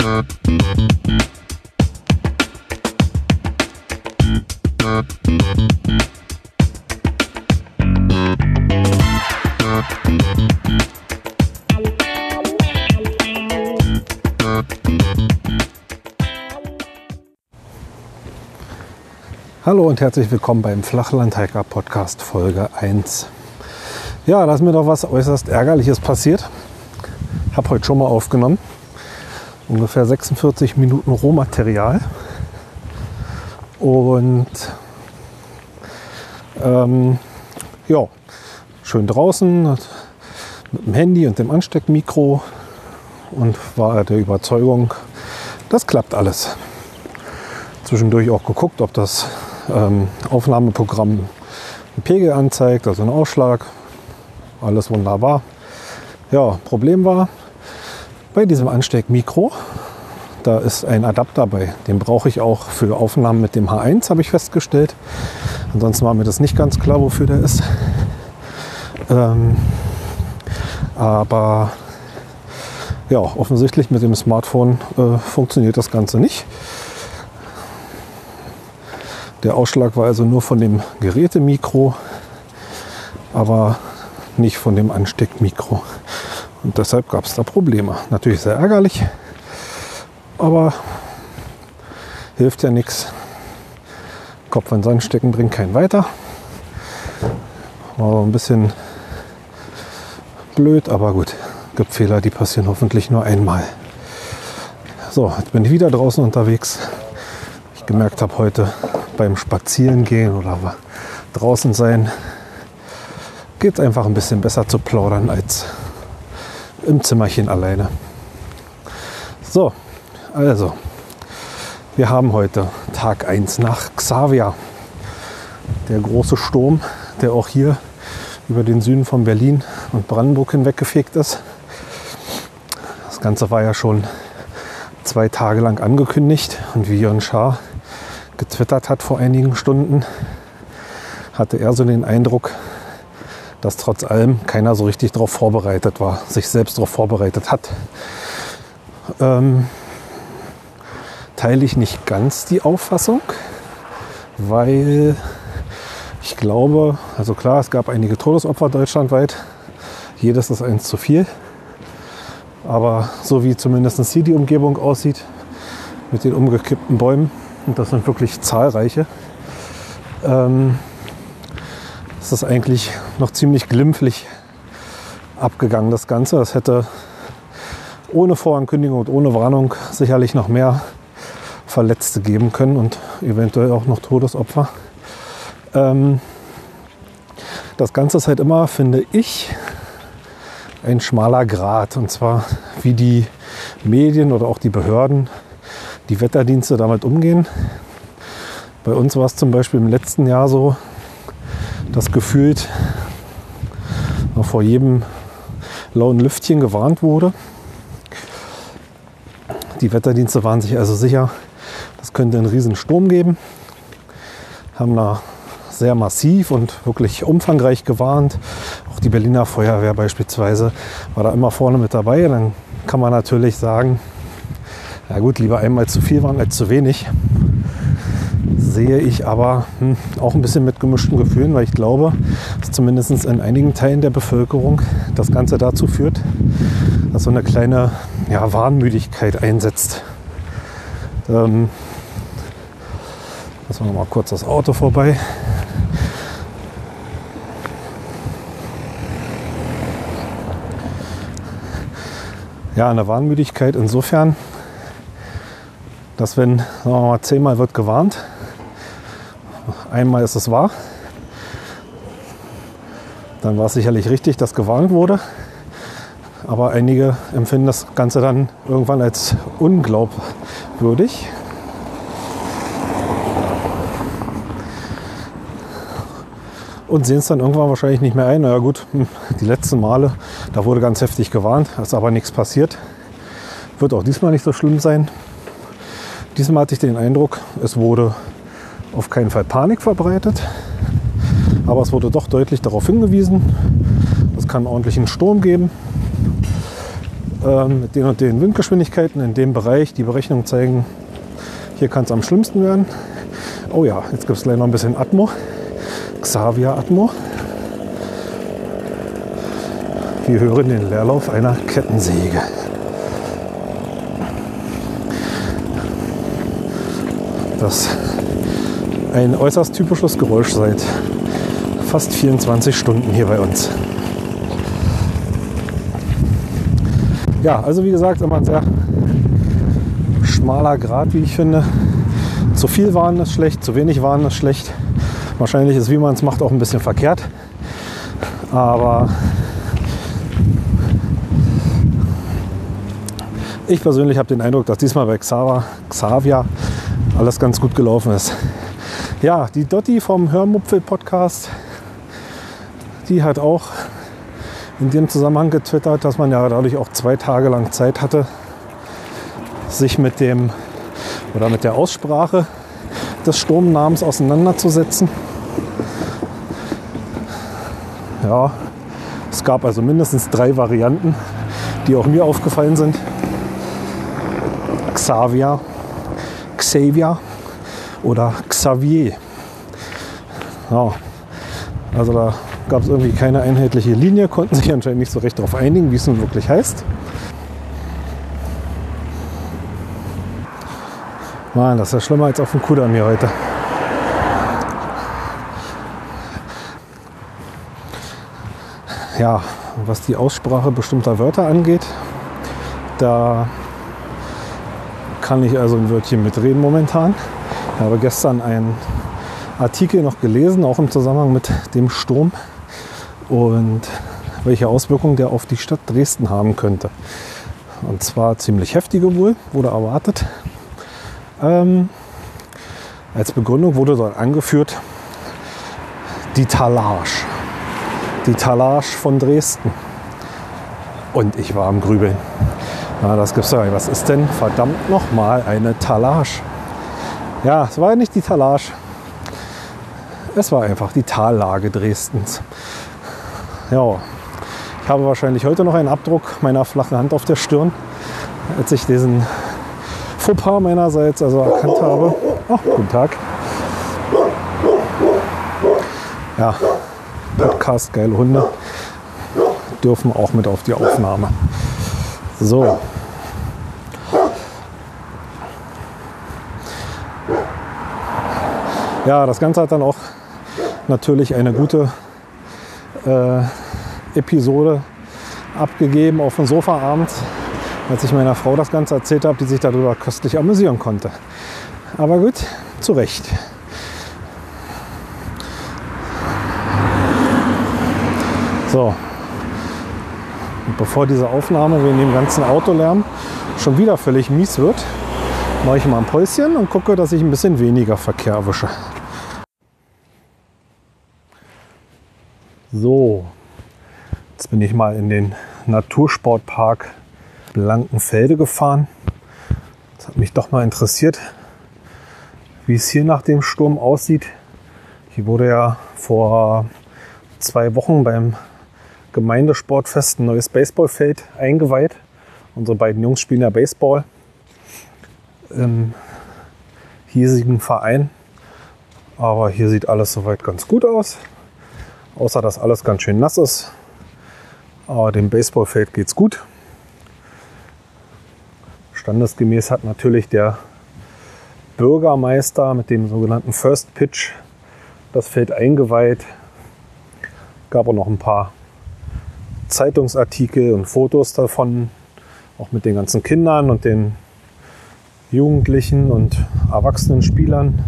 Hallo und herzlich willkommen beim Flachlandhiker Podcast Folge 1. Ja, da ist mir doch was äußerst Ärgerliches passiert. Habe heute schon mal aufgenommen. Ungefähr 46 Minuten Rohmaterial. Und ähm, ja, schön draußen mit dem Handy und dem Ansteckmikro und war der Überzeugung, das klappt alles. Zwischendurch auch geguckt, ob das ähm, Aufnahmeprogramm einen Pegel anzeigt, also einen Ausschlag. Alles wunderbar. Ja, Problem war bei diesem Ansteckmikro, da ist ein Adapter bei. Den brauche ich auch für Aufnahmen mit dem H1, habe ich festgestellt. Ansonsten war mir das nicht ganz klar, wofür der ist. Ähm, aber ja, offensichtlich mit dem Smartphone äh, funktioniert das Ganze nicht. Der Ausschlag war also nur von dem Gerätemikro, aber nicht von dem Ansteckmikro. Und deshalb gab es da Probleme. Natürlich sehr ärgerlich, aber hilft ja nichts. Kopf in Sand stecken bringt keinen weiter. War ein bisschen blöd, aber gut. Gibt Fehler, die passieren hoffentlich nur einmal. So, jetzt bin ich wieder draußen unterwegs. Ich gemerkt habe heute beim Spazierengehen oder draußen sein, geht es einfach ein bisschen besser zu plaudern als im Zimmerchen alleine. So, also, wir haben heute Tag 1 nach Xavia. Der große Sturm, der auch hier über den Süden von Berlin und Brandenburg hinweggefegt ist. Das Ganze war ja schon zwei Tage lang angekündigt und wie Jörn Schaar getwittert hat vor einigen Stunden, hatte er so den Eindruck, dass trotz allem keiner so richtig darauf vorbereitet war, sich selbst darauf vorbereitet hat. Ähm, teile ich nicht ganz die Auffassung, weil ich glaube, also klar, es gab einige Todesopfer deutschlandweit, jedes ist eins zu viel. Aber so wie zumindest hier die Umgebung aussieht, mit den umgekippten Bäumen, und das sind wirklich zahlreiche, ähm, ist das eigentlich noch ziemlich glimpflich abgegangen, das Ganze. Das hätte ohne Vorankündigung und ohne Warnung sicherlich noch mehr Verletzte geben können und eventuell auch noch Todesopfer. Ähm, das Ganze ist halt immer, finde ich, ein schmaler Grat. Und zwar, wie die Medien oder auch die Behörden die Wetterdienste damit umgehen. Bei uns war es zum Beispiel im letzten Jahr so, dass gefühlt noch vor jedem lauen Lüftchen gewarnt wurde. Die Wetterdienste waren sich also sicher, das könnte einen riesen Sturm geben, haben da sehr massiv und wirklich umfangreich gewarnt. Auch die Berliner Feuerwehr beispielsweise war da immer vorne mit dabei. Dann kann man natürlich sagen, ja gut, lieber einmal zu viel waren als zu wenig. Sehe ich aber hm, auch ein bisschen mit gemischten Gefühlen, weil ich glaube, dass zumindest in einigen Teilen der Bevölkerung das Ganze dazu führt, dass so eine kleine ja, Warnmüdigkeit einsetzt. Ähm, lassen wir mal kurz das Auto vorbei. Ja, eine Warnmüdigkeit insofern, dass wenn, sagen wir mal, zehnmal wird gewarnt, einmal ist es wahr, dann war es sicherlich richtig, dass gewarnt wurde. Aber einige empfinden das Ganze dann irgendwann als unglaubwürdig. Und sehen es dann irgendwann wahrscheinlich nicht mehr ein. Na ja gut, hm, die letzten Male, da wurde ganz heftig gewarnt, ist aber nichts passiert. Wird auch diesmal nicht so schlimm sein. Diesmal hatte ich den Eindruck, es wurde auf keinen Fall Panik verbreitet, aber es wurde doch deutlich darauf hingewiesen, es kann ordentlichen Sturm geben. ähm, mit den und den Windgeschwindigkeiten in dem Bereich. Die Berechnungen zeigen, hier kann es am schlimmsten werden. Oh ja, jetzt gibt es gleich noch ein bisschen Atmo. Xavier Atmo. Wir hören den Leerlauf einer Kettensäge. Das ein äußerst typisches Geräusch seit fast 24 Stunden hier bei uns. Ja, also wie gesagt, immer ein sehr schmaler Grad, wie ich finde. Zu viel Warnen ist schlecht, zu wenig Warnen ist schlecht. Wahrscheinlich ist, wie man es macht, auch ein bisschen verkehrt. Aber ich persönlich habe den Eindruck, dass diesmal bei Xaver, Xavier alles ganz gut gelaufen ist. Ja, die Dotti vom Hörmupfel-Podcast, die hat auch in dem Zusammenhang getwittert, dass man ja dadurch auch zwei Tage lang Zeit hatte, sich mit dem oder mit der Aussprache des Sturmnamens auseinanderzusetzen. Ja, es gab also mindestens drei Varianten, die auch mir aufgefallen sind. Xavier, Xavier oder Xavier. Ja, also da gab es irgendwie keine einheitliche Linie, konnten sich anscheinend nicht so recht darauf einigen, wie es nun wirklich heißt. Mann, das ist ja schlimmer als auf dem Kudamm hier heute. Ja, was die Aussprache bestimmter Wörter angeht, da kann ich also ein Wörtchen mitreden momentan. Ich habe gestern einen Artikel noch gelesen, auch im Zusammenhang mit dem Sturm und welche Auswirkungen der auf die Stadt Dresden haben könnte. Und zwar ziemlich heftige wohl, wurde erwartet. Ähm, als Begründung wurde dort angeführt die Talage. Die Talage von Dresden. Und ich war am Grübeln. Na, das gibt's doch nicht. Was ist denn verdammt nochmal eine Talage? Ja, es war ja nicht die Talage. Es war einfach die Tallage Dresdens. Ja, ich habe wahrscheinlich heute noch einen Abdruck meiner flachen Hand auf der Stirn, als ich diesen Fauxpas meinerseits also erkannt habe. Oh, guten Tag. Ja, Podcast, geile Hunde dürfen auch mit auf die Aufnahme. So. Ja, das Ganze hat dann auch natürlich eine gute äh, Episode abgegeben auf dem Sofa abends, als ich meiner Frau das Ganze erzählt habe, die sich darüber köstlich amüsieren konnte. Aber gut, zu Recht. So, und bevor diese Aufnahme wegen dem ganzen Autolärm schon wieder völlig mies wird, mache ich mal ein Päuschen und gucke, dass ich ein bisschen weniger Verkehr erwische. So, jetzt bin ich mal in den Natursportpark Blankenfelde gefahren. Das hat mich doch mal interessiert, wie es hier nach dem Sturm aussieht. Hier wurde ja vor zwei Wochen beim Gemeindesportfest ein neues Baseballfeld eingeweiht. Unsere beiden Jungs spielen ja Baseball im hiesigen Verein. Aber hier sieht alles soweit ganz gut aus. Außer dass alles ganz schön nass ist. Aber dem Baseballfeld geht es gut. Standesgemäß hat natürlich der Bürgermeister mit dem sogenannten First Pitch das Feld eingeweiht. Gab auch noch ein paar Zeitungsartikel und Fotos davon, auch mit den ganzen Kindern und den Jugendlichen und erwachsenen Spielern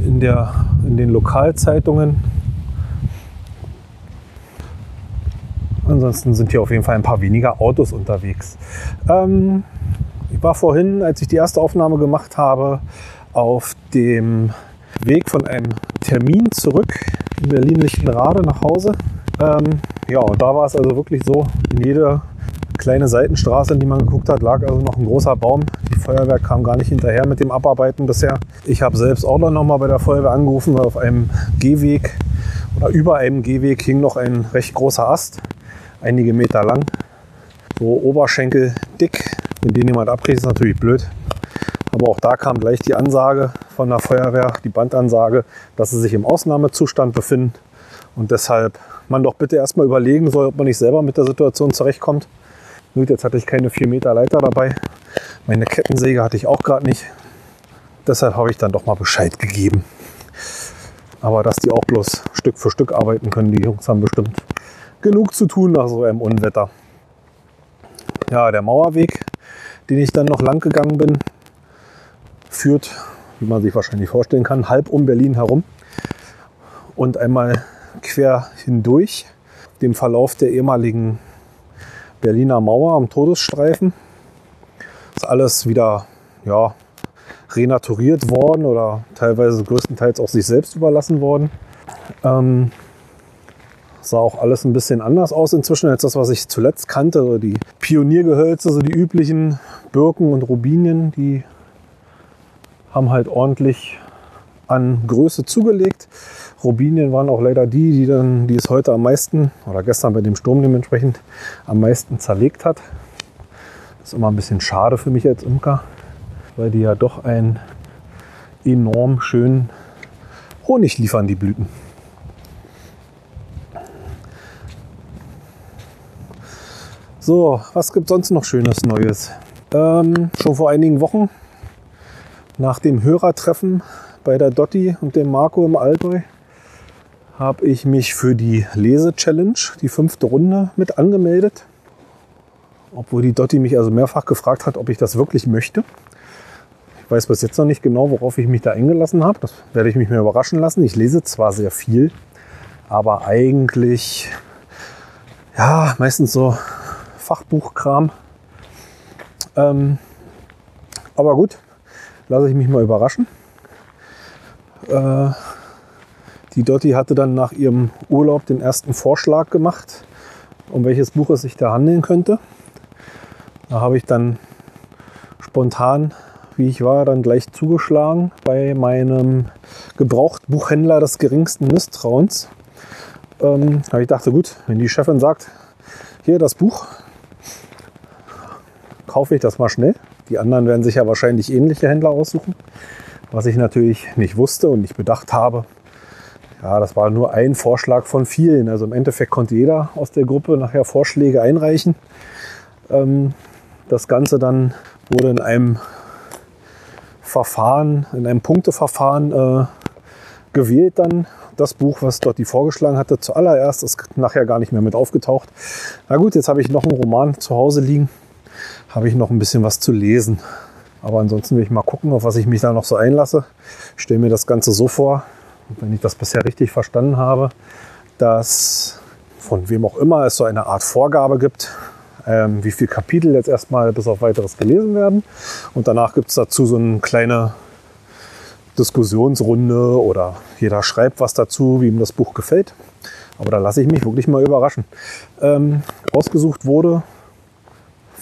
in, der, in den Lokalzeitungen. Ansonsten sind hier auf jeden Fall ein paar weniger Autos unterwegs. Ähm, ich war vorhin, als ich die erste Aufnahme gemacht habe, auf dem Weg von einem Termin zurück in Berlin-Lichtenrade nach Hause. Ähm, ja, und da war es also wirklich so, in jeder kleine Seitenstraße, in die man geguckt hat, lag also noch ein großer Baum. Die Feuerwehr kam gar nicht hinterher mit dem Abarbeiten bisher. Ich habe selbst auch noch mal bei der Feuerwehr angerufen, weil auf einem Gehweg oder über einem Gehweg hing noch ein recht großer Ast, einige Meter lang. so Oberschenkel dick. Wenn den jemand abkriegt, ist natürlich blöd. Aber auch da kam gleich die Ansage von der Feuerwehr, die Bandansage, dass sie sich im Ausnahmezustand befinden und deshalb man doch bitte erstmal überlegen soll, ob man nicht selber mit der Situation zurechtkommt. Gut, jetzt hatte ich keine 4 Meter Leiter dabei. Meine Kettensäge hatte ich auch gerade nicht. Deshalb habe ich dann doch mal Bescheid gegeben. Aber dass die auch bloß Stück für Stück arbeiten können, die Jungs haben bestimmt genug zu tun nach so einem Unwetter. Ja, der Mauerweg, den ich dann noch lang gegangen bin, führt, wie man sich wahrscheinlich vorstellen kann, halb um Berlin herum und einmal quer hindurch dem Verlauf der ehemaligen Berliner Mauer am Todesstreifen. Ist alles wieder ja, renaturiert worden oder teilweise größtenteils auch sich selbst überlassen worden. Ähm, sah auch alles ein bisschen anders aus inzwischen als das, was ich zuletzt kannte. Also die Pioniergehölze, so die üblichen Birken und Rubinien, die haben halt ordentlich an Größe zugelegt. Rubinien waren auch leider die, die, dann, die es heute am meisten oder gestern bei dem Sturm dementsprechend am meisten zerlegt hat. Das ist immer ein bisschen schade für mich als Imker weil die ja doch einen enorm schönen Honig liefern, die Blüten. So, was gibt sonst noch Schönes Neues? Ähm, schon vor einigen Wochen nach dem Hörertreffen bei der Dotti und dem Marco im Allgäu habe ich mich für die Lese-Challenge, die fünfte Runde, mit angemeldet. Obwohl die Dotti mich also mehrfach gefragt hat, ob ich das wirklich möchte. Ich weiß bis jetzt noch nicht genau, worauf ich mich da eingelassen habe. Das werde ich mich mehr überraschen lassen. Ich lese zwar sehr viel, aber eigentlich ja meistens so Fachbuchkram. Ähm, aber gut, lasse ich mich mal überraschen. Äh, die Dotti hatte dann nach ihrem Urlaub den ersten Vorschlag gemacht, um welches Buch es sich da handeln könnte. Da habe ich dann spontan wie ich war, dann gleich zugeschlagen bei meinem Gebrauchtbuchhändler des geringsten Misstrauens. Ähm, aber ich dachte, gut, wenn die Chefin sagt, hier das Buch, kaufe ich das mal schnell. Die anderen werden sich ja wahrscheinlich ähnliche Händler aussuchen. Was ich natürlich nicht wusste und nicht bedacht habe, ja, das war nur ein Vorschlag von vielen. Also im Endeffekt konnte jeder aus der Gruppe nachher Vorschläge einreichen. Ähm, das Ganze dann wurde in einem Verfahren, in einem Punkteverfahren äh, gewählt dann. Das Buch, was dort die vorgeschlagen hatte, zuallererst ist nachher gar nicht mehr mit aufgetaucht. Na gut, jetzt habe ich noch einen Roman zu Hause liegen, habe ich noch ein bisschen was zu lesen. Aber ansonsten will ich mal gucken, auf was ich mich da noch so einlasse. Ich stelle mir das Ganze so vor, wenn ich das bisher richtig verstanden habe, dass von wem auch immer es so eine Art Vorgabe gibt, ähm, wie viele Kapitel jetzt erstmal bis auf weiteres gelesen werden. Und danach gibt es dazu so eine kleine Diskussionsrunde oder jeder schreibt was dazu, wie ihm das Buch gefällt. Aber da lasse ich mich wirklich mal überraschen. Ähm, ausgesucht wurde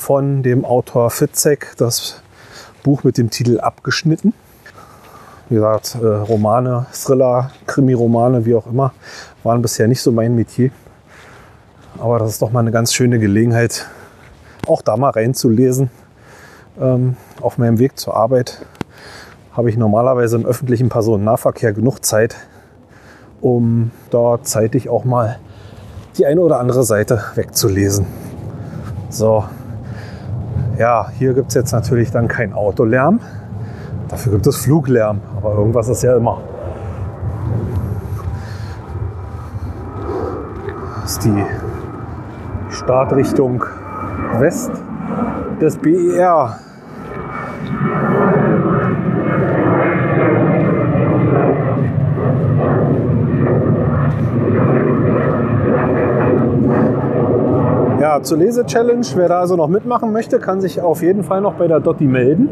von dem Autor Fitzek das Buch mit dem Titel Abgeschnitten. Wie gesagt, äh, Romane, Thriller, Krimi-Romane, wie auch immer, waren bisher nicht so mein Metier. Aber das ist doch mal eine ganz schöne Gelegenheit, auch da mal reinzulesen. Ähm, auf meinem Weg zur Arbeit habe ich normalerweise im öffentlichen Personennahverkehr genug Zeit, um dort zeitig auch mal die eine oder andere Seite wegzulesen. So, ja, hier gibt es jetzt natürlich dann kein Autolärm. Dafür gibt es Fluglärm, aber irgendwas ist ja immer. Das ist die Startrichtung West des BER. Zur Lese-Challenge, wer da also noch mitmachen möchte, kann sich auf jeden Fall noch bei der Dotti melden.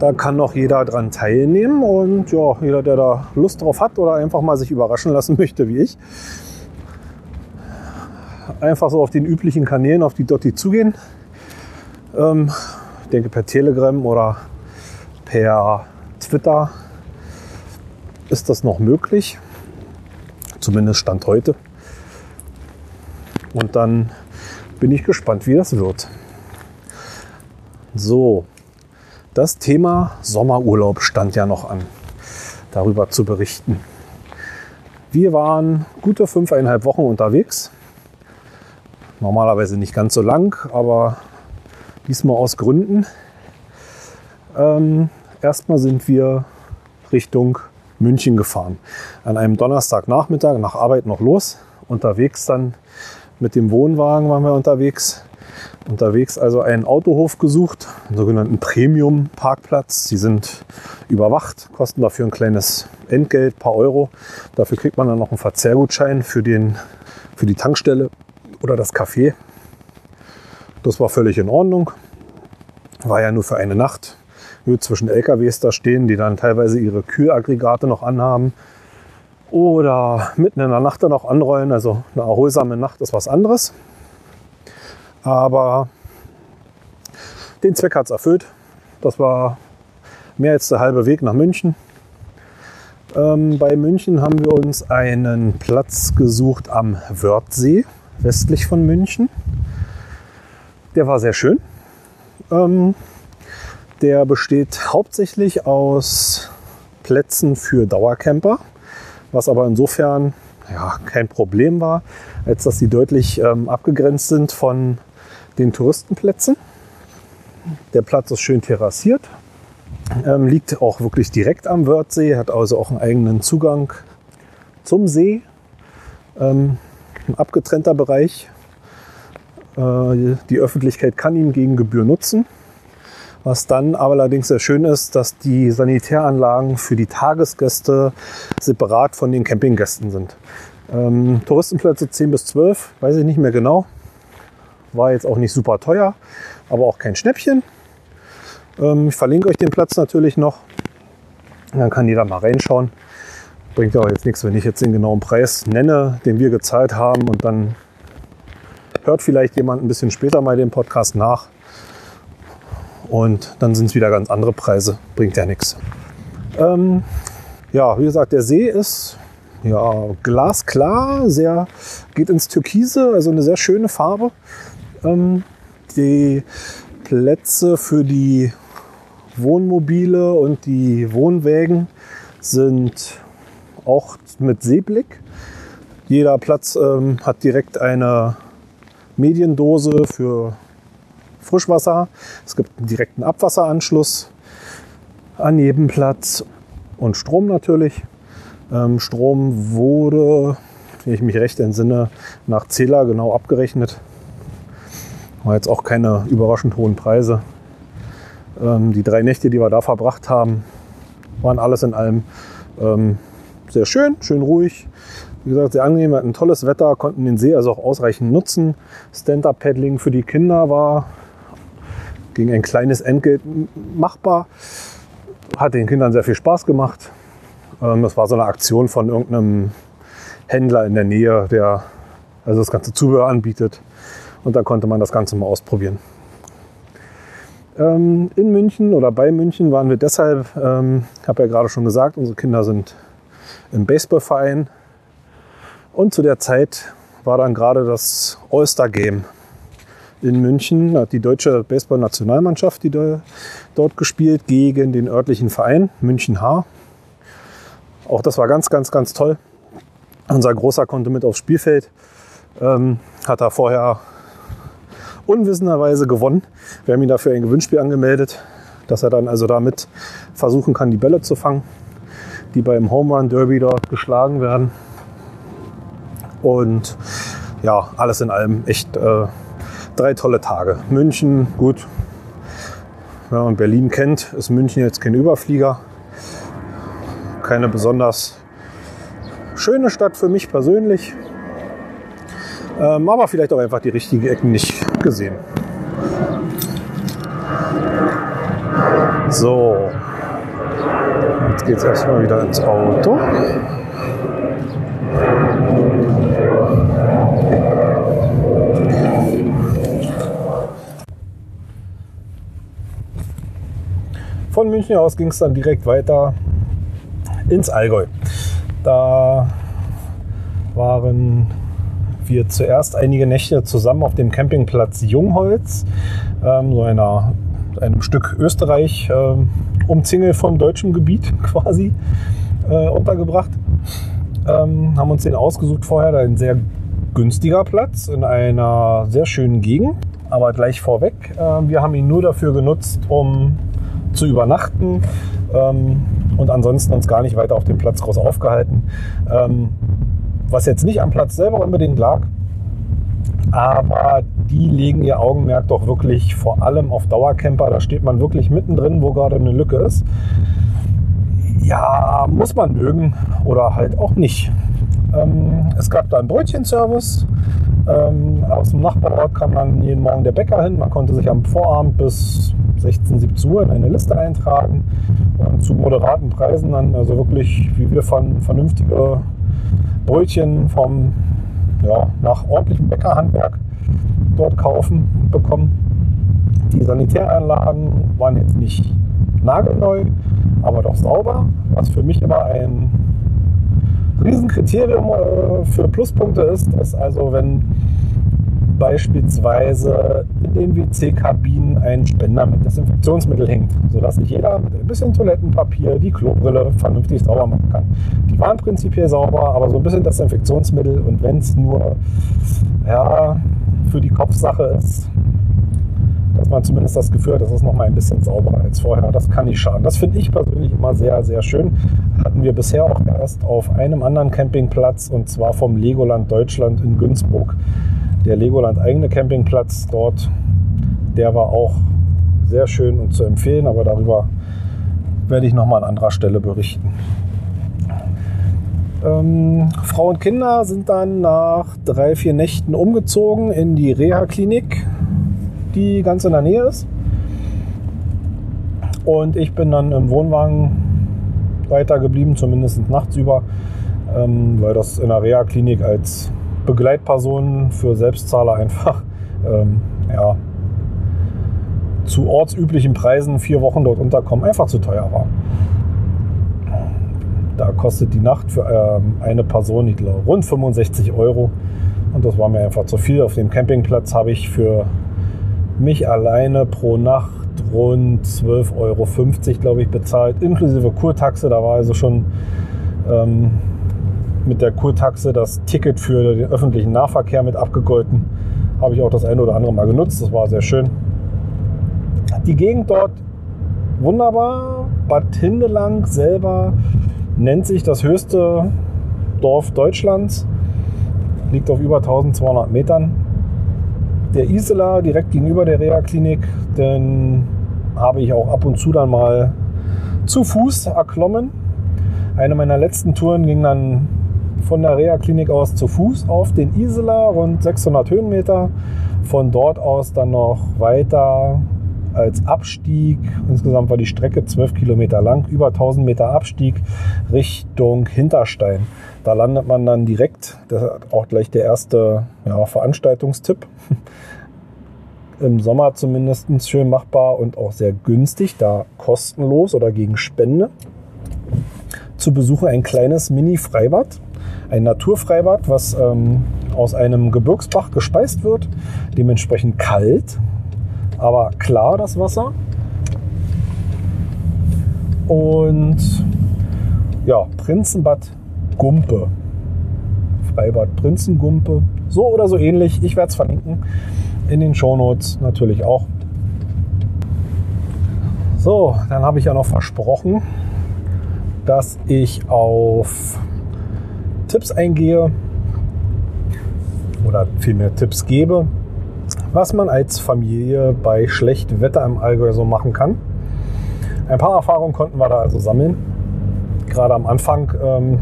Da kann noch jeder dran teilnehmen und ja, jeder, der da Lust drauf hat oder einfach mal sich überraschen lassen möchte, wie ich, einfach so auf den üblichen Kanälen auf die Dotti zugehen. Ähm, ich denke per Telegram oder per Twitter ist das noch möglich. Zumindest Stand heute. Und dann bin ich gespannt, wie das wird. So, das Thema Sommerurlaub stand ja noch an, darüber zu berichten. Wir waren gute fünfeinhalb Wochen unterwegs. Normalerweise nicht ganz so lang, aber diesmal aus Gründen. Ähm, erstmal sind wir Richtung München gefahren. An einem Donnerstagnachmittag nach Arbeit noch los. Unterwegs dann mit dem Wohnwagen waren wir unterwegs. Unterwegs also einen Autohof gesucht, einen sogenannten Premium-Parkplatz. Die sind überwacht, kosten dafür ein kleines Entgelt, paar Euro. Dafür kriegt man dann noch einen Verzehrgutschein für, den, für die Tankstelle oder das Café. Das war völlig in Ordnung. War ja nur für eine Nacht. Zwischen LKWs da stehen, die dann teilweise ihre Kühlaggregate noch anhaben. Oder mitten in der Nacht dann auch anrollen. Also eine erholsame Nacht ist was anderes. Aber den Zweck hat es erfüllt. Das war mehr als der halbe Weg nach München. Ähm, bei München haben wir uns einen Platz gesucht am Wörthsee, westlich von München. Der war sehr schön. Ähm, der besteht hauptsächlich aus Plätzen für Dauercamper, was aber insofern ja, kein Problem war, als dass sie deutlich ähm, abgegrenzt sind von den Touristenplätzen. Der Platz ist schön terrassiert, ähm, liegt auch wirklich direkt am Wörthsee, hat also auch einen eigenen Zugang zum See. Ähm, ein abgetrennter Bereich. Äh, die Öffentlichkeit kann ihn gegen Gebühr nutzen. Was dann aber allerdings sehr schön ist, dass die Sanitäranlagen für die Tagesgäste separat von den Campinggästen sind. Ähm, Touristenplätze 10 bis 12, weiß ich nicht mehr genau. War jetzt auch nicht super teuer, aber auch kein Schnäppchen. Ähm, ich verlinke euch den Platz natürlich noch. Dann kann jeder mal reinschauen. Bringt ja auch jetzt nichts, wenn ich jetzt den genauen Preis nenne, den wir gezahlt haben und dann hört vielleicht jemand ein bisschen später mal den Podcast nach. Und dann sind es wieder ganz andere Preise. Bringt ja nichts. Ähm, ja, wie gesagt, der See ist ja, glasklar, sehr, geht ins Türkise, also eine sehr schöne Farbe. Ähm, die Plätze für die Wohnmobile und die Wohnwägen sind auch mit Seeblick. Jeder Platz ähm, hat direkt eine Mediendose für Frischwasser. Es gibt einen direkten Abwasseranschluss an jedem Platz und Strom natürlich. Ähm, Strom wurde, wenn ich mich recht entsinne, nach Zähler genau abgerechnet. War jetzt auch keine überraschend hohen Preise. Ähm, die drei Nächte, die wir da verbracht haben, waren alles in allem ähm, sehr schön, schön ruhig. Wie gesagt, sehr angenehm, wir hatten tolles Wetter, konnten den See also auch ausreichend nutzen. Stand-Up-Paddling für die Kinder war gegen ein kleines Entgelt machbar. Hat den Kindern sehr viel Spaß gemacht. Ähm, das war so eine Aktion von irgendeinem Händler in der Nähe, der also das ganze Zubehör anbietet. Und dann konnte man das Ganze mal ausprobieren. Ähm, in München oder bei München waren wir deshalb, ähm, ich habe ja gerade schon gesagt, unsere Kinder sind im Baseballverein. Und zu der Zeit war dann gerade das All-Star Game in München. Hat die deutsche Baseball-Nationalmannschaft, die da, dort gespielt, gegen den örtlichen Verein München H. Auch das war ganz, ganz, ganz toll. Unser Großer konnte mit aufs Spielfeld. Ähm, hat er vorher unwissenderweise gewonnen. Wir haben ihn dafür ein Gewinnspiel angemeldet, dass er dann also damit versuchen kann, die Bälle zu fangen, die beim Home Run Derby dort geschlagen werden. Und ja, alles in allem echt äh, drei tolle Tage. München, gut. Wenn man Berlin kennt, ist München jetzt kein Überflieger. Keine besonders schöne Stadt für mich persönlich. Ähm, aber vielleicht auch einfach die richtigen Ecken nicht gesehen. So, jetzt geht es erstmal wieder ins Auto. Von München aus ging es dann direkt weiter ins Allgäu. Da waren wir zuerst einige Nächte zusammen auf dem Campingplatz Jungholz, ähm, so einer, einem Stück Österreich, ähm, umzingelt vom deutschen Gebiet quasi, äh, untergebracht. Ähm, haben uns den ausgesucht vorher, ein sehr günstiger Platz in einer sehr schönen Gegend. Aber gleich vorweg, äh, wir haben ihn nur dafür genutzt, um zu übernachten ähm, und ansonsten uns gar nicht weiter auf dem Platz groß aufgehalten. Ähm, was jetzt nicht am Platz selber unbedingt lag, aber die legen ihr Augenmerk doch wirklich vor allem auf Dauercamper. Da steht man wirklich mittendrin, wo gerade eine Lücke ist. Ja, muss man mögen oder halt auch nicht. Ähm, es gab da einen Brötchenservice. Ähm, aus dem Nachbarort kam dann jeden Morgen der Bäcker hin. Man konnte sich am Vorabend bis 16, 17 Uhr in eine Liste eintragen und zu moderaten Preisen dann, also wirklich, wie wir fanden, vernünftige Brötchen vom, ja, nach ordentlichem Bäckerhandwerk dort kaufen und bekommen. Die Sanitäranlagen waren jetzt nicht nagelneu, aber doch sauber, was für mich immer ein Riesenkriterium äh, für Pluspunkte ist, dass also wenn beispielsweise in den WC-Kabinen ein Spender mit Desinfektionsmittel hängt, sodass sich jeder mit ein bisschen Toilettenpapier die Klobrille vernünftig sauber machen kann. Die waren prinzipiell sauber, aber so ein bisschen Desinfektionsmittel und wenn es nur ja, für die Kopfsache ist, dass man zumindest das Gefühl hat, das ist noch mal ein bisschen sauberer als vorher. Das kann nicht schaden. Das finde ich persönlich immer sehr, sehr schön. Hatten wir bisher auch erst auf einem anderen Campingplatz und zwar vom Legoland Deutschland in Günzburg der Legoland eigene Campingplatz dort, der war auch sehr schön und zu empfehlen, aber darüber werde ich nochmal an anderer Stelle berichten. Ähm, Frau und Kinder sind dann nach drei, vier Nächten umgezogen in die Reha-Klinik, die ganz in der Nähe ist. Und ich bin dann im Wohnwagen weitergeblieben, zumindest nachts über, ähm, weil das in der Reha-Klinik als Begleitpersonen für Selbstzahler einfach ähm, ja, zu ortsüblichen Preisen vier Wochen dort unterkommen, einfach zu teuer war. Da kostet die Nacht für ähm, eine Person ich glaube, rund 65 Euro und das war mir einfach zu viel. Auf dem Campingplatz habe ich für mich alleine pro Nacht rund 12,50 Euro, glaube ich, bezahlt, inklusive Kurtaxe. Da war also schon ähm, mit der Kurtaxe das Ticket für den öffentlichen Nahverkehr mit abgegolten. Habe ich auch das eine oder andere Mal genutzt. Das war sehr schön. Die Gegend dort wunderbar. Bad Hindelang selber nennt sich das höchste Dorf Deutschlands. Liegt auf über 1200 Metern. Der Isela direkt gegenüber der Reha-Klinik, den habe ich auch ab und zu dann mal zu Fuß erklommen. Eine meiner letzten Touren ging dann von der Reha-Klinik aus zu Fuß auf den Isela, rund 600 Höhenmeter. Von dort aus dann noch weiter als Abstieg. Insgesamt war die Strecke 12 Kilometer lang, über 1000 Meter Abstieg Richtung Hinterstein. Da landet man dann direkt, das ist auch gleich der erste ja, Veranstaltungstipp. Im Sommer zumindest schön machbar und auch sehr günstig, da kostenlos oder gegen Spende. Zu Besuche ein kleines Mini-Freibad ein Naturfreibad, was ähm, aus einem Gebirgsbach gespeist wird. Dementsprechend kalt, aber klar das Wasser. Und ja, Prinzenbad Gumpe. Freibad Prinzengumpe. So oder so ähnlich. Ich werde es verlinken. In den Shownotes natürlich auch. So, dann habe ich ja noch versprochen, dass ich auf Tipps eingehe oder vielmehr Tipps gebe, was man als Familie bei schlechtem Wetter im Allgäu so machen kann. Ein paar Erfahrungen konnten wir da also sammeln. Gerade am Anfang, ähm,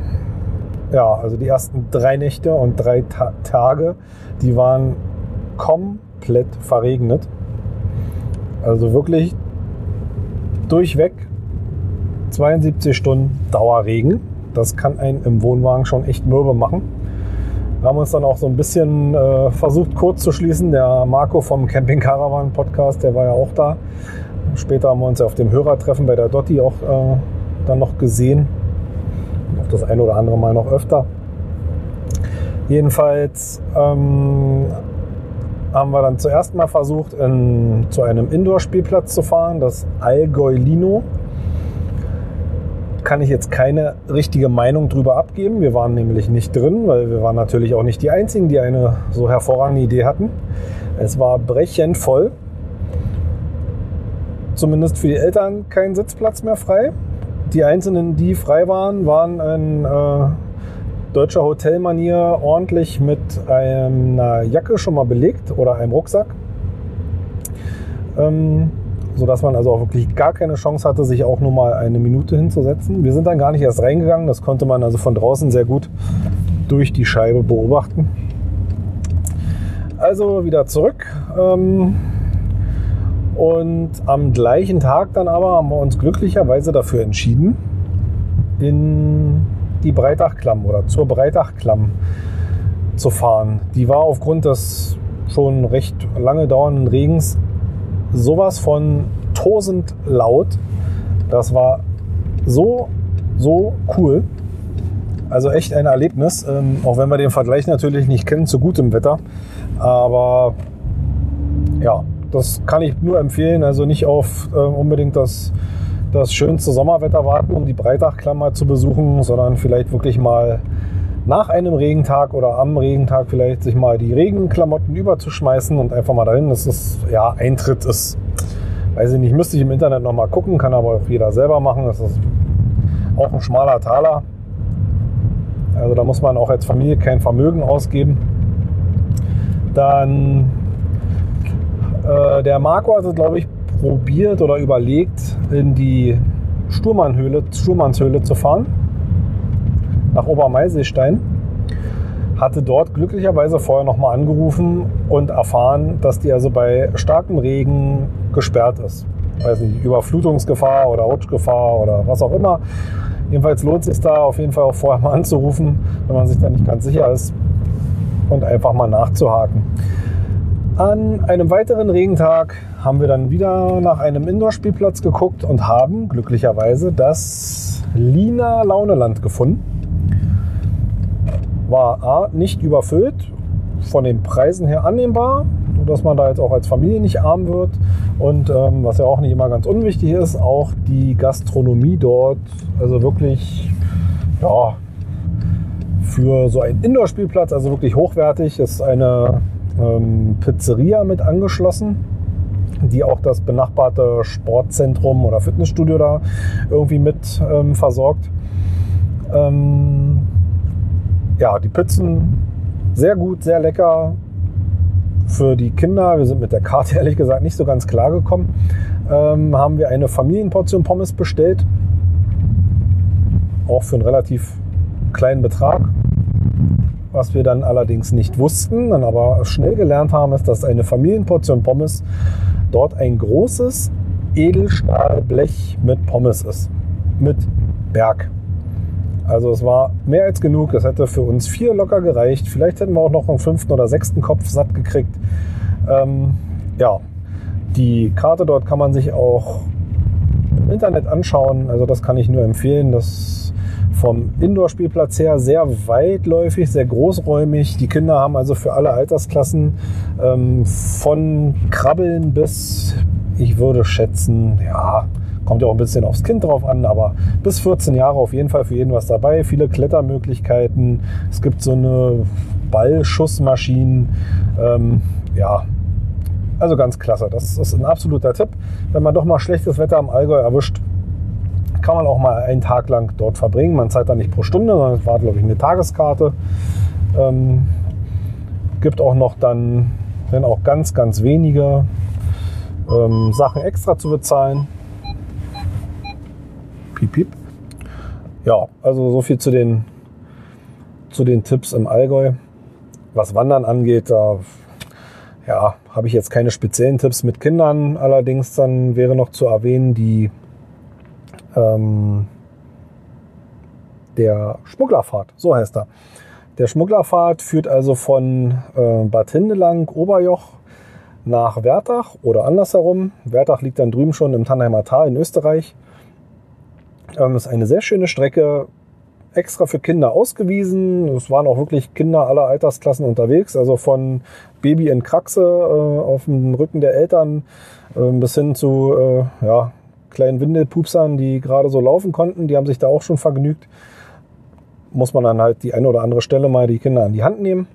ja, also die ersten drei Nächte und drei Ta Tage, die waren komplett verregnet. Also wirklich durchweg 72 Stunden Dauerregen. Das kann einen im Wohnwagen schon echt mürbe machen. Wir haben uns dann auch so ein bisschen äh, versucht kurz zu schließen. Der Marco vom Camping Caravan Podcast, der war ja auch da. Später haben wir uns ja auf dem Hörertreffen bei der Dotti auch äh, dann noch gesehen. Auch das ein oder andere Mal noch öfter. Jedenfalls ähm, haben wir dann zuerst mal versucht, in, zu einem Indoor-Spielplatz zu fahren, das Allgäu Lino. Kann ich jetzt keine richtige Meinung drüber abgeben. Wir waren nämlich nicht drin, weil wir waren natürlich auch nicht die Einzigen, die eine so hervorragende Idee hatten. Es war brechend voll. Zumindest für die Eltern kein Sitzplatz mehr frei. Die einzelnen, die frei waren, waren in äh, deutscher Hotelmanier ordentlich mit einer Jacke schon mal belegt oder einem Rucksack. Ähm, sodass man also auch wirklich gar keine Chance hatte, sich auch nur mal eine Minute hinzusetzen. Wir sind dann gar nicht erst reingegangen, das konnte man also von draußen sehr gut durch die Scheibe beobachten. Also wieder zurück. Ähm, und am gleichen Tag dann aber haben wir uns glücklicherweise dafür entschieden, in die Breitachklamm oder zur Breitachklamm zu fahren. Die war aufgrund des schon recht lange dauernden Regens sowas von tosend laut. Das war so, so cool. Also echt ein Erlebnis, ähm, auch wenn wir den Vergleich natürlich nicht kennen zu gutem Wetter. Aber ja, das kann ich nur empfehlen. Also nicht auf äh, unbedingt das, das schönste Sommerwetter warten, um die Breitachklammer zu besuchen, sondern vielleicht wirklich mal nach einem Regentag oder am Regentag vielleicht sich mal die Regenklamotten überzuschmeißen und einfach mal dahin. Das ist, ja, Eintritt ist, weiß ich nicht, müsste ich im Internet nochmal gucken, kann aber auch jeder selber machen. Das ist auch ein schmaler Taler. Also da muss man auch als Familie kein Vermögen ausgeben. Dann äh, der Marco hat es, glaube ich, probiert oder überlegt, in die Sturmannhöhle, Sturmannshöhle zu fahren, nach Obermeiselstein. Hatte dort glücklicherweise vorher nochmal angerufen und erfahren, dass die also bei starkem Regen gesperrt ist. Weiß nicht, Überflutungsgefahr oder Rutschgefahr oder was auch immer. Jedenfalls lohnt es sich da auf jeden Fall auch vorher mal anzurufen, wenn man sich da nicht ganz sicher ist und einfach mal nachzuhaken. An einem weiteren Regentag haben wir dann wieder nach einem Indoor-Spielplatz geguckt und haben glücklicherweise das Lina Launeland gefunden. War A, nicht überfüllt, von den Preisen her annehmbar, dass man da jetzt auch als Familie nicht arm wird. Und ähm, was ja auch nicht immer ganz unwichtig ist, auch die Gastronomie dort, also wirklich, ja, für so einen Indoor-Spielplatz, also wirklich hochwertig, ist eine ähm, Pizzeria mit angeschlossen, die auch das benachbarte Sportzentrum oder Fitnessstudio da irgendwie mit ähm, versorgt. Ähm, ja, die Pizzen sehr gut, sehr lecker. Für die Kinder, wir sind mit der Karte ehrlich gesagt nicht so ganz klar gekommen, ähm, haben wir eine Familienportion Pommes bestellt. Auch für einen relativ kleinen Betrag. Was wir dann allerdings nicht wussten, dann aber schnell gelernt haben, ist, dass eine Familienportion Pommes dort ein großes Edelstahlblech mit Pommes ist. Mit Berg. Also es war mehr als genug. Es hätte für uns vier locker gereicht. Vielleicht hätten wir auch noch einen fünften oder sechsten Kopf satt gekriegt. Ähm, ja, die Karte dort kann man sich auch im Internet anschauen. Also das kann ich nur empfehlen. Das vom Indoor-Spielplatz her sehr weitläufig, sehr großräumig. Die Kinder haben also für alle Altersklassen ähm, von Krabbeln bis, ich würde schätzen, ja, kommt ja auch ein bisschen aufs Kind drauf an, aber bis 14 Jahre auf jeden Fall für jeden was dabei. Viele Klettermöglichkeiten. Es gibt so eine Ballschussmaschinen. Ähm, ja, also ganz klasse. Das ist ein absoluter Tipp. Wenn man doch mal schlechtes Wetter am Allgäu erwischt, kann man auch mal einen Tag lang dort verbringen. Man zahlt dann nicht pro Stunde, sondern es war, glaube ich, eine Tageskarte. Ähm, gibt auch noch dann, wenn auch ganz, ganz wenige ähm, Sachen extra zu bezahlen. Piep, piep. Ja, also so viel zu den, zu den Tipps im Allgäu. Was Wandern angeht, da ja, habe ich jetzt keine speziellen Tipps mit Kindern. Allerdings dann wäre noch zu erwähnen die ähm, der Schmugglerpfad, so heißt er. Der Schmugglerpfad führt also von äh, Bad Hindelang, Oberjoch nach Wertach oder andersherum. Wertach liegt dann drüben schon im Tannheimer Tal in Österreich. Ähm, ist eine sehr schöne Strecke, extra für Kinder ausgewiesen. Es waren auch wirklich Kinder aller Altersklassen unterwegs, also von Baby in Kraxe äh, auf dem Rücken der Eltern äh, bis hin zu äh, ja, kleinen Windelpupsern, die gerade so laufen konnten. Die haben sich da auch schon vergnügt. Muss man dann halt die eine oder andere Stelle mal die Kinder an die Hand nehmen.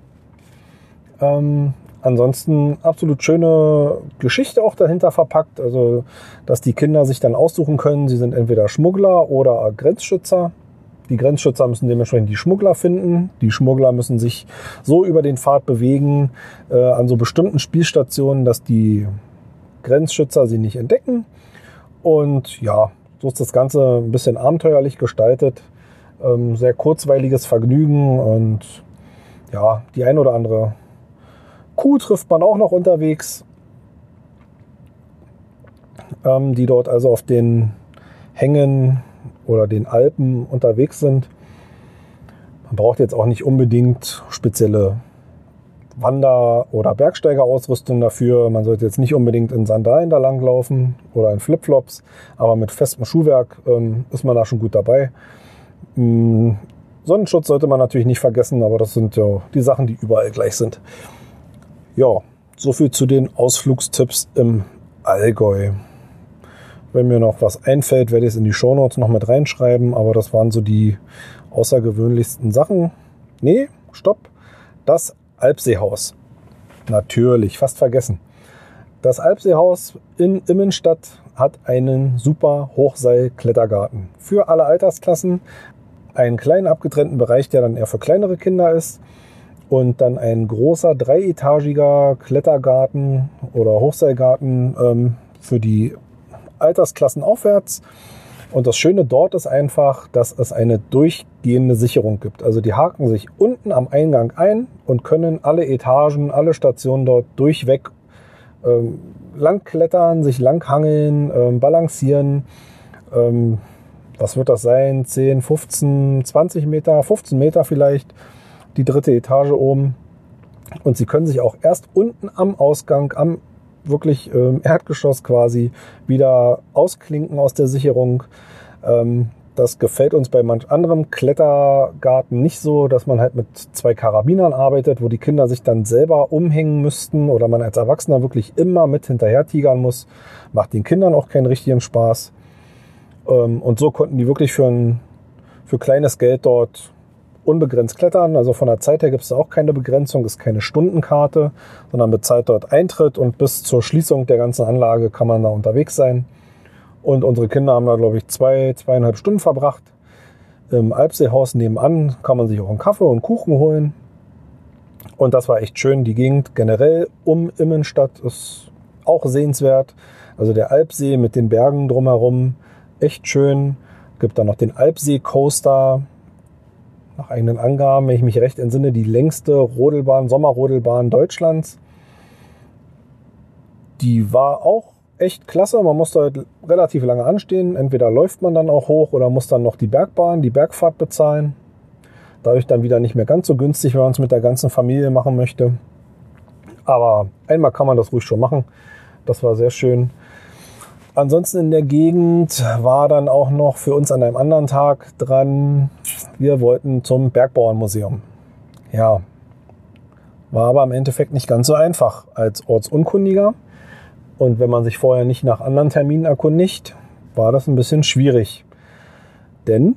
Ähm, ansonsten absolut schöne Geschichte auch dahinter verpackt. Also, dass die Kinder sich dann aussuchen können, sie sind entweder Schmuggler oder Grenzschützer. Die Grenzschützer müssen dementsprechend die Schmuggler finden. Die Schmuggler müssen sich so über den Pfad bewegen äh, an so bestimmten Spielstationen, dass die Grenzschützer sie nicht entdecken. Und ja, so ist das Ganze ein bisschen abenteuerlich gestaltet. Ähm, sehr kurzweiliges Vergnügen und ja, die ein oder andere Kuh trifft man auch noch unterwegs, ähm, die dort also auf den Hängen oder den Alpen unterwegs sind. Man braucht jetzt auch nicht unbedingt spezielle Wander- oder Bergsteigerausrüstung dafür. Man sollte jetzt nicht unbedingt in Sandalen da langlaufen oder in Flipflops, aber mit festem Schuhwerk ähm, ist man da schon gut dabei. Ähm, Sonnenschutz sollte man natürlich nicht vergessen, aber das sind ja die Sachen, die überall gleich sind. Ja, so viel zu den Ausflugstipps im Allgäu. Wenn mir noch was einfällt, werde ich es in die Shownotes noch mit reinschreiben, aber das waren so die außergewöhnlichsten Sachen. Nee, stopp. Das Alpseehaus. Natürlich, fast vergessen. Das Alpseehaus in Immenstadt hat einen super Hochseilklettergarten für alle Altersklassen. Einen kleinen abgetrennten Bereich, der dann eher für kleinere Kinder ist. Und dann ein großer dreietagiger Klettergarten oder Hochseilgarten ähm, für die Altersklassen aufwärts. Und das Schöne dort ist einfach, dass es eine durchgehende Sicherung gibt. Also die haken sich unten am Eingang ein und können alle Etagen, alle Stationen dort durchweg ähm, langklettern, sich langhangeln, ähm, balancieren. Ähm, was wird das sein? 10, 15, 20 Meter, 15 Meter vielleicht. Die dritte Etage oben. Und sie können sich auch erst unten am Ausgang, am wirklich ähm, Erdgeschoss quasi wieder ausklinken aus der Sicherung. Ähm, das gefällt uns bei manch anderem Klettergarten nicht so, dass man halt mit zwei Karabinern arbeitet, wo die Kinder sich dann selber umhängen müssten oder man als Erwachsener wirklich immer mit hinterher tigern muss. Macht den Kindern auch keinen richtigen Spaß. Ähm, und so konnten die wirklich für, ein, für kleines Geld dort unbegrenzt klettern. Also von der Zeit her gibt es auch keine Begrenzung, ist keine Stundenkarte, sondern bezahlt dort Eintritt und bis zur Schließung der ganzen Anlage kann man da unterwegs sein. Und unsere Kinder haben da, glaube ich, zwei, zweieinhalb Stunden verbracht. Im Alpseehaus nebenan kann man sich auch einen Kaffee und Kuchen holen. Und das war echt schön. Die Gegend generell um Immenstadt ist auch sehenswert. Also der Alpsee mit den Bergen drumherum, echt schön. Gibt dann noch den Alpsee Coaster, nach eigenen Angaben, wenn ich mich recht entsinne, die längste Rodelbahn, Sommerrodelbahn Deutschlands. Die war auch echt klasse. Man musste halt relativ lange anstehen. Entweder läuft man dann auch hoch oder muss dann noch die Bergbahn, die Bergfahrt bezahlen. Dadurch dann wieder nicht mehr ganz so günstig, wenn man es mit der ganzen Familie machen möchte. Aber einmal kann man das ruhig schon machen. Das war sehr schön. Ansonsten in der Gegend war dann auch noch für uns an einem anderen Tag dran, wir wollten zum Bergbauernmuseum. Ja, war aber im Endeffekt nicht ganz so einfach als Ortsunkundiger. Und wenn man sich vorher nicht nach anderen Terminen erkundigt, war das ein bisschen schwierig. Denn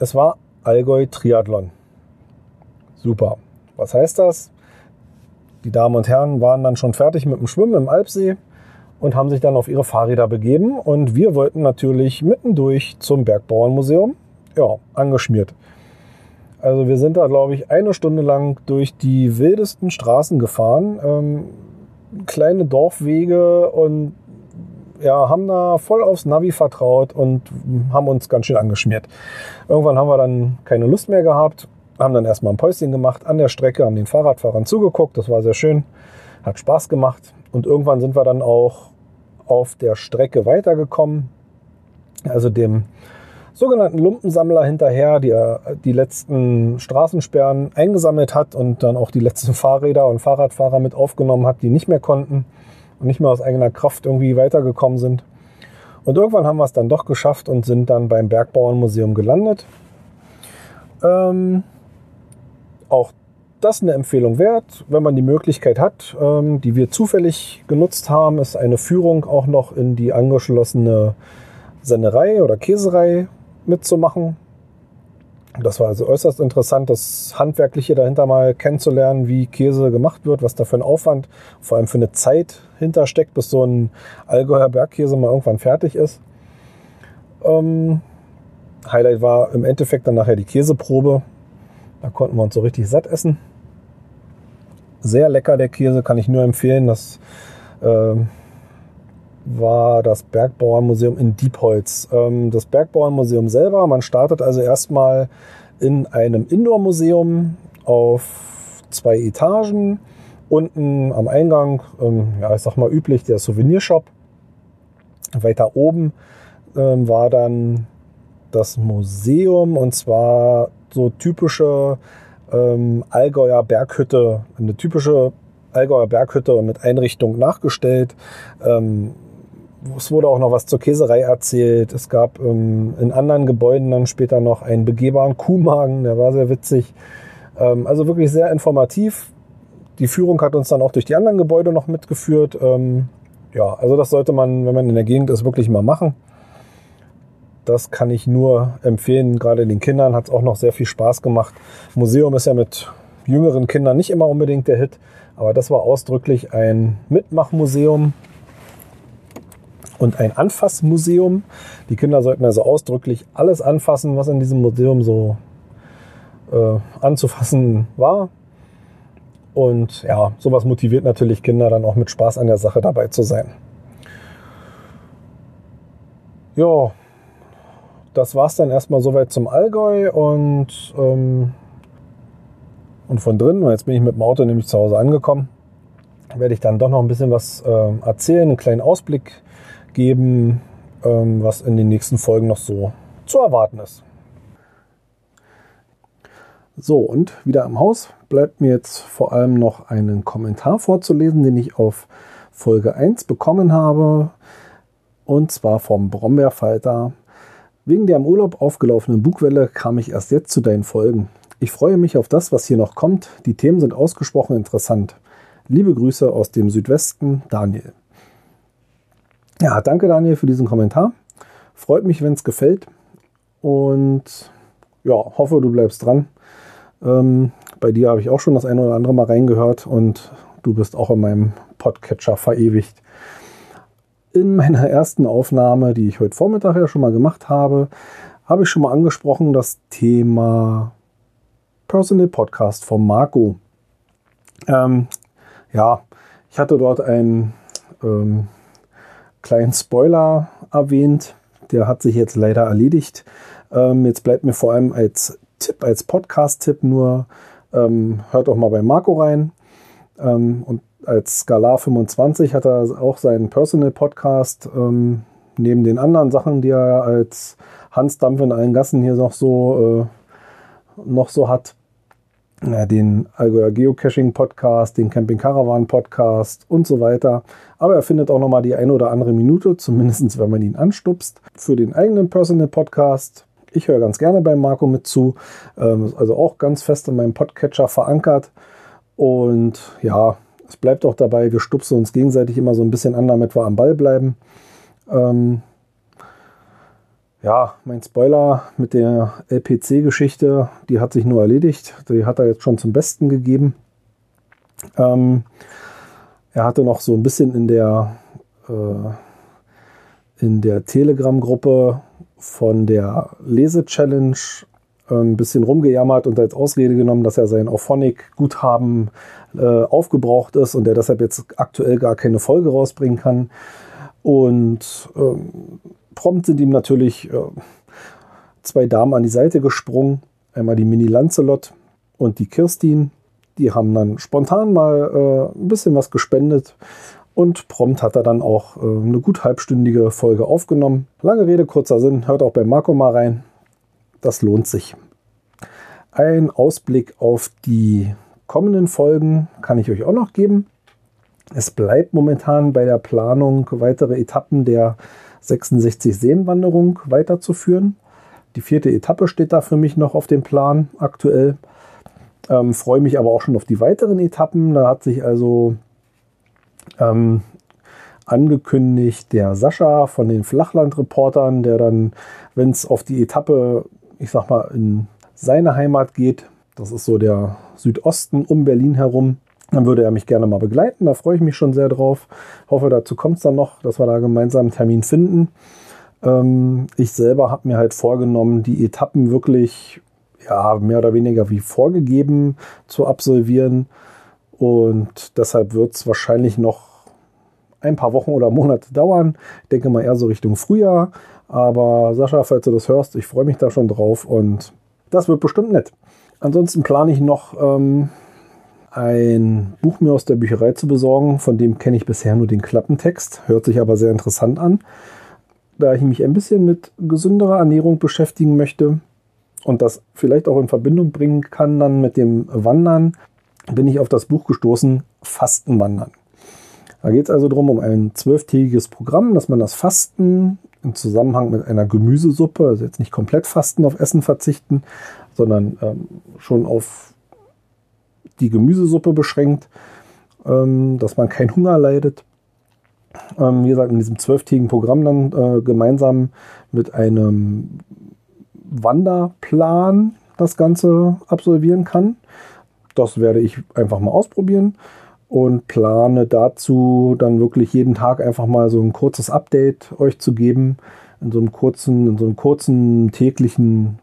es war Allgäu Triathlon. Super. Was heißt das? Die Damen und Herren waren dann schon fertig mit dem Schwimmen im Alpsee und haben sich dann auf ihre Fahrräder begeben. Und wir wollten natürlich mittendurch zum Bergbauernmuseum. Ja, angeschmiert. Also wir sind da, glaube ich, eine Stunde lang durch die wildesten Straßen gefahren. Ähm, kleine Dorfwege und ja, haben da voll aufs Navi vertraut und haben uns ganz schön angeschmiert. Irgendwann haben wir dann keine Lust mehr gehabt, haben dann erstmal ein Päuschen gemacht an der Strecke, haben den Fahrradfahrern zugeguckt, das war sehr schön, hat Spaß gemacht. Und irgendwann sind wir dann auch auf der Strecke weitergekommen, also dem sogenannten Lumpensammler hinterher, die die letzten Straßensperren eingesammelt hat und dann auch die letzten Fahrräder und Fahrradfahrer mit aufgenommen hat, die nicht mehr konnten und nicht mehr aus eigener Kraft irgendwie weitergekommen sind. Und irgendwann haben wir es dann doch geschafft und sind dann beim Bergbauernmuseum gelandet. Ähm, auch das eine Empfehlung wert, wenn man die Möglichkeit hat, ähm, die wir zufällig genutzt haben, ist eine Führung auch noch in die angeschlossene Sennerei oder Käserei mitzumachen. Das war also äußerst interessant, das Handwerkliche dahinter mal kennenzulernen, wie Käse gemacht wird, was da für ein Aufwand, vor allem für eine Zeit hintersteckt, bis so ein Allgäuer Bergkäse mal irgendwann fertig ist. Ähm, Highlight war im Endeffekt dann nachher die Käseprobe. Da konnten wir uns so richtig satt essen. Sehr lecker der Käse, kann ich nur empfehlen. Das äh, war das Bergbauernmuseum in Diepholz. Ähm, das Bergbauernmuseum selber, man startet also erstmal in einem Indoor-Museum auf zwei Etagen. Unten am Eingang, ähm, ja, ich sag mal üblich, der Souvenirshop. Weiter oben ähm, war dann das Museum und zwar so typische ähm, Allgäuer Berghütte, eine typische Allgäuer Berghütte mit Einrichtung nachgestellt. Ähm, es wurde auch noch was zur Käserei erzählt. Es gab ähm, in anderen Gebäuden dann später noch einen begehbaren Kuhmagen, der war sehr witzig. Ähm, also wirklich sehr informativ. Die Führung hat uns dann auch durch die anderen Gebäude noch mitgeführt. Ähm, ja, also das sollte man, wenn man in der Gegend ist, wirklich mal machen. Das kann ich nur empfehlen. Gerade den Kindern hat es auch noch sehr viel Spaß gemacht. Museum ist ja mit jüngeren Kindern nicht immer unbedingt der Hit, aber das war ausdrücklich ein Mitmachmuseum und ein Anfassmuseum. Die Kinder sollten also ausdrücklich alles anfassen, was in diesem Museum so äh, anzufassen war. Und ja, sowas motiviert natürlich Kinder dann auch mit Spaß an der Sache dabei zu sein. Ja, das war es dann erstmal soweit zum Allgäu und, ähm, und von drinnen, jetzt bin ich mit dem Auto nämlich zu Hause angekommen, werde ich dann doch noch ein bisschen was äh, erzählen, einen kleinen Ausblick geben, ähm, was in den nächsten Folgen noch so zu erwarten ist. So, und wieder im Haus bleibt mir jetzt vor allem noch einen Kommentar vorzulesen, den ich auf Folge 1 bekommen habe. Und zwar vom Brombeerfalter. Wegen der im Urlaub aufgelaufenen Bugwelle kam ich erst jetzt zu deinen Folgen. Ich freue mich auf das, was hier noch kommt. Die Themen sind ausgesprochen interessant. Liebe Grüße aus dem Südwesten, Daniel. Ja, danke Daniel für diesen Kommentar. Freut mich, wenn es gefällt. Und ja, hoffe, du bleibst dran. Ähm, bei dir habe ich auch schon das eine oder andere mal reingehört und du bist auch in meinem Podcatcher verewigt in meiner ersten Aufnahme, die ich heute Vormittag ja schon mal gemacht habe, habe ich schon mal angesprochen das Thema Personal Podcast von Marco. Ähm, ja, ich hatte dort einen ähm, kleinen Spoiler erwähnt. Der hat sich jetzt leider erledigt. Ähm, jetzt bleibt mir vor allem als Tipp, als Podcast-Tipp nur, ähm, hört doch mal bei Marco rein. Ähm, und als Skalar 25 hat er auch seinen Personal Podcast ähm, neben den anderen Sachen, die er als Hans Dampf in allen Gassen hier noch so, äh, noch so hat. Ja, den Allgäuer Geocaching Podcast, den Camping Caravan Podcast und so weiter. Aber er findet auch noch mal die eine oder andere Minute, zumindest wenn man ihn anstupst, für den eigenen Personal Podcast. Ich höre ganz gerne bei Marco mit zu, ähm, also auch ganz fest in meinem Podcatcher verankert. Und ja, es bleibt auch dabei, wir stupsen uns gegenseitig immer so ein bisschen an, damit wir am Ball bleiben. Ähm, ja, mein Spoiler mit der LPC-Geschichte, die hat sich nur erledigt. Die hat er jetzt schon zum Besten gegeben. Ähm, er hatte noch so ein bisschen in der, äh, der Telegram-Gruppe von der Lese-Challenge ein bisschen rumgejammert und als Ausrede genommen, dass er sein Auphonic-Guthaben äh, aufgebraucht ist und der deshalb jetzt aktuell gar keine Folge rausbringen kann. Und ähm, prompt sind ihm natürlich äh, zwei Damen an die Seite gesprungen. Einmal die Mini Lancelot und die Kirstin. Die haben dann spontan mal äh, ein bisschen was gespendet. Und prompt hat er dann auch äh, eine gut halbstündige Folge aufgenommen. Lange Rede, kurzer Sinn. Hört auch bei Marco mal rein. Das lohnt sich. Ein Ausblick auf die kommenden Folgen kann ich euch auch noch geben. Es bleibt momentan bei der Planung, weitere Etappen der 66 Seenwanderung weiterzuführen. die vierte Etappe steht da für mich noch auf dem Plan aktuell. Ähm, Freue mich aber auch schon auf die weiteren Etappen. Da hat sich also ähm, angekündigt der Sascha von den Flachlandreportern, der dann, wenn es auf die Etappe, ich sag mal, in seine Heimat geht, das ist so der Südosten um Berlin herum, dann würde er mich gerne mal begleiten. Da freue ich mich schon sehr drauf. Hoffe, dazu kommt es dann noch, dass wir da gemeinsam einen Termin finden. Ähm, ich selber habe mir halt vorgenommen, die Etappen wirklich ja, mehr oder weniger wie vorgegeben zu absolvieren. Und deshalb wird es wahrscheinlich noch ein paar Wochen oder Monate dauern. Ich denke mal eher so Richtung Frühjahr. Aber Sascha, falls du das hörst, ich freue mich da schon drauf und das wird bestimmt nett. Ansonsten plane ich noch ähm, ein Buch mir aus der Bücherei zu besorgen. Von dem kenne ich bisher nur den Klappentext. Hört sich aber sehr interessant an. Da ich mich ein bisschen mit gesünderer Ernährung beschäftigen möchte und das vielleicht auch in Verbindung bringen kann dann mit dem Wandern, bin ich auf das Buch gestoßen, Fastenwandern. Da geht es also darum, um ein zwölftägiges Programm, dass man das Fasten im Zusammenhang mit einer Gemüsesuppe, also jetzt nicht komplett Fasten auf Essen verzichten, sondern ähm, schon auf die Gemüsesuppe beschränkt, ähm, dass man keinen Hunger leidet. Ähm, wie gesagt, in diesem zwölftägigen Programm dann äh, gemeinsam mit einem Wanderplan das Ganze absolvieren kann. Das werde ich einfach mal ausprobieren und plane dazu dann wirklich jeden Tag einfach mal so ein kurzes Update euch zu geben in so einem kurzen, in so einem kurzen täglichen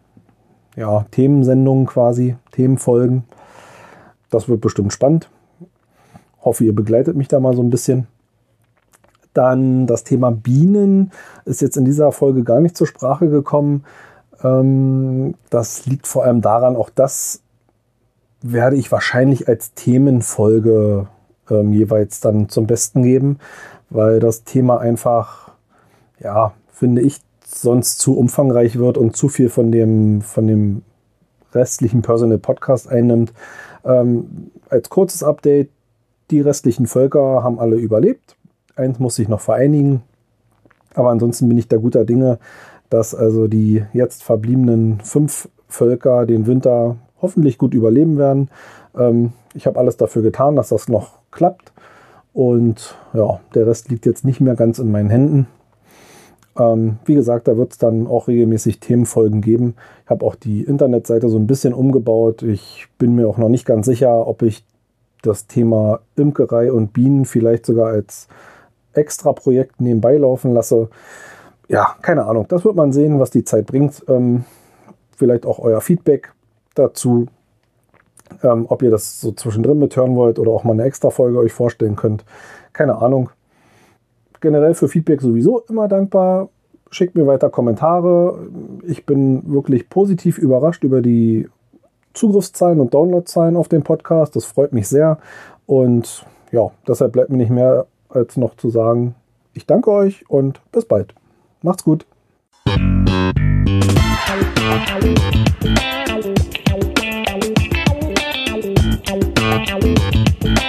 ja, Themensendungen quasi, Themenfolgen. Das wird bestimmt spannend. Hoffe, ihr begleitet mich da mal so ein bisschen. Dann das Thema Bienen ist jetzt in dieser Folge gar nicht zur Sprache gekommen. Ähm, das liegt vor allem daran, auch das werde ich wahrscheinlich als Themenfolge ähm, jeweils dann zum Besten geben, weil das Thema einfach, ja, finde ich, sonst zu umfangreich wird und zu viel von dem, von dem restlichen Personal Podcast einnimmt. Ähm, als kurzes Update, die restlichen Völker haben alle überlebt. Eins muss sich noch vereinigen. Aber ansonsten bin ich da guter Dinge, dass also die jetzt verbliebenen fünf Völker den Winter hoffentlich gut überleben werden. Ähm, ich habe alles dafür getan, dass das noch klappt. Und ja, der Rest liegt jetzt nicht mehr ganz in meinen Händen. Ähm, wie gesagt, da wird es dann auch regelmäßig Themenfolgen geben. Ich habe auch die Internetseite so ein bisschen umgebaut. Ich bin mir auch noch nicht ganz sicher, ob ich das Thema Imkerei und Bienen vielleicht sogar als extra Projekt nebenbei laufen lasse. Ja, keine Ahnung. Das wird man sehen, was die Zeit bringt. Ähm, vielleicht auch euer Feedback dazu, ähm, ob ihr das so zwischendrin mithören wollt oder auch mal eine extra Folge euch vorstellen könnt. Keine Ahnung generell für Feedback sowieso immer dankbar. Schickt mir weiter Kommentare. Ich bin wirklich positiv überrascht über die Zugriffszahlen und Downloadzahlen auf dem Podcast. Das freut mich sehr. Und ja, deshalb bleibt mir nicht mehr als noch zu sagen, ich danke euch und bis bald. Macht's gut. Música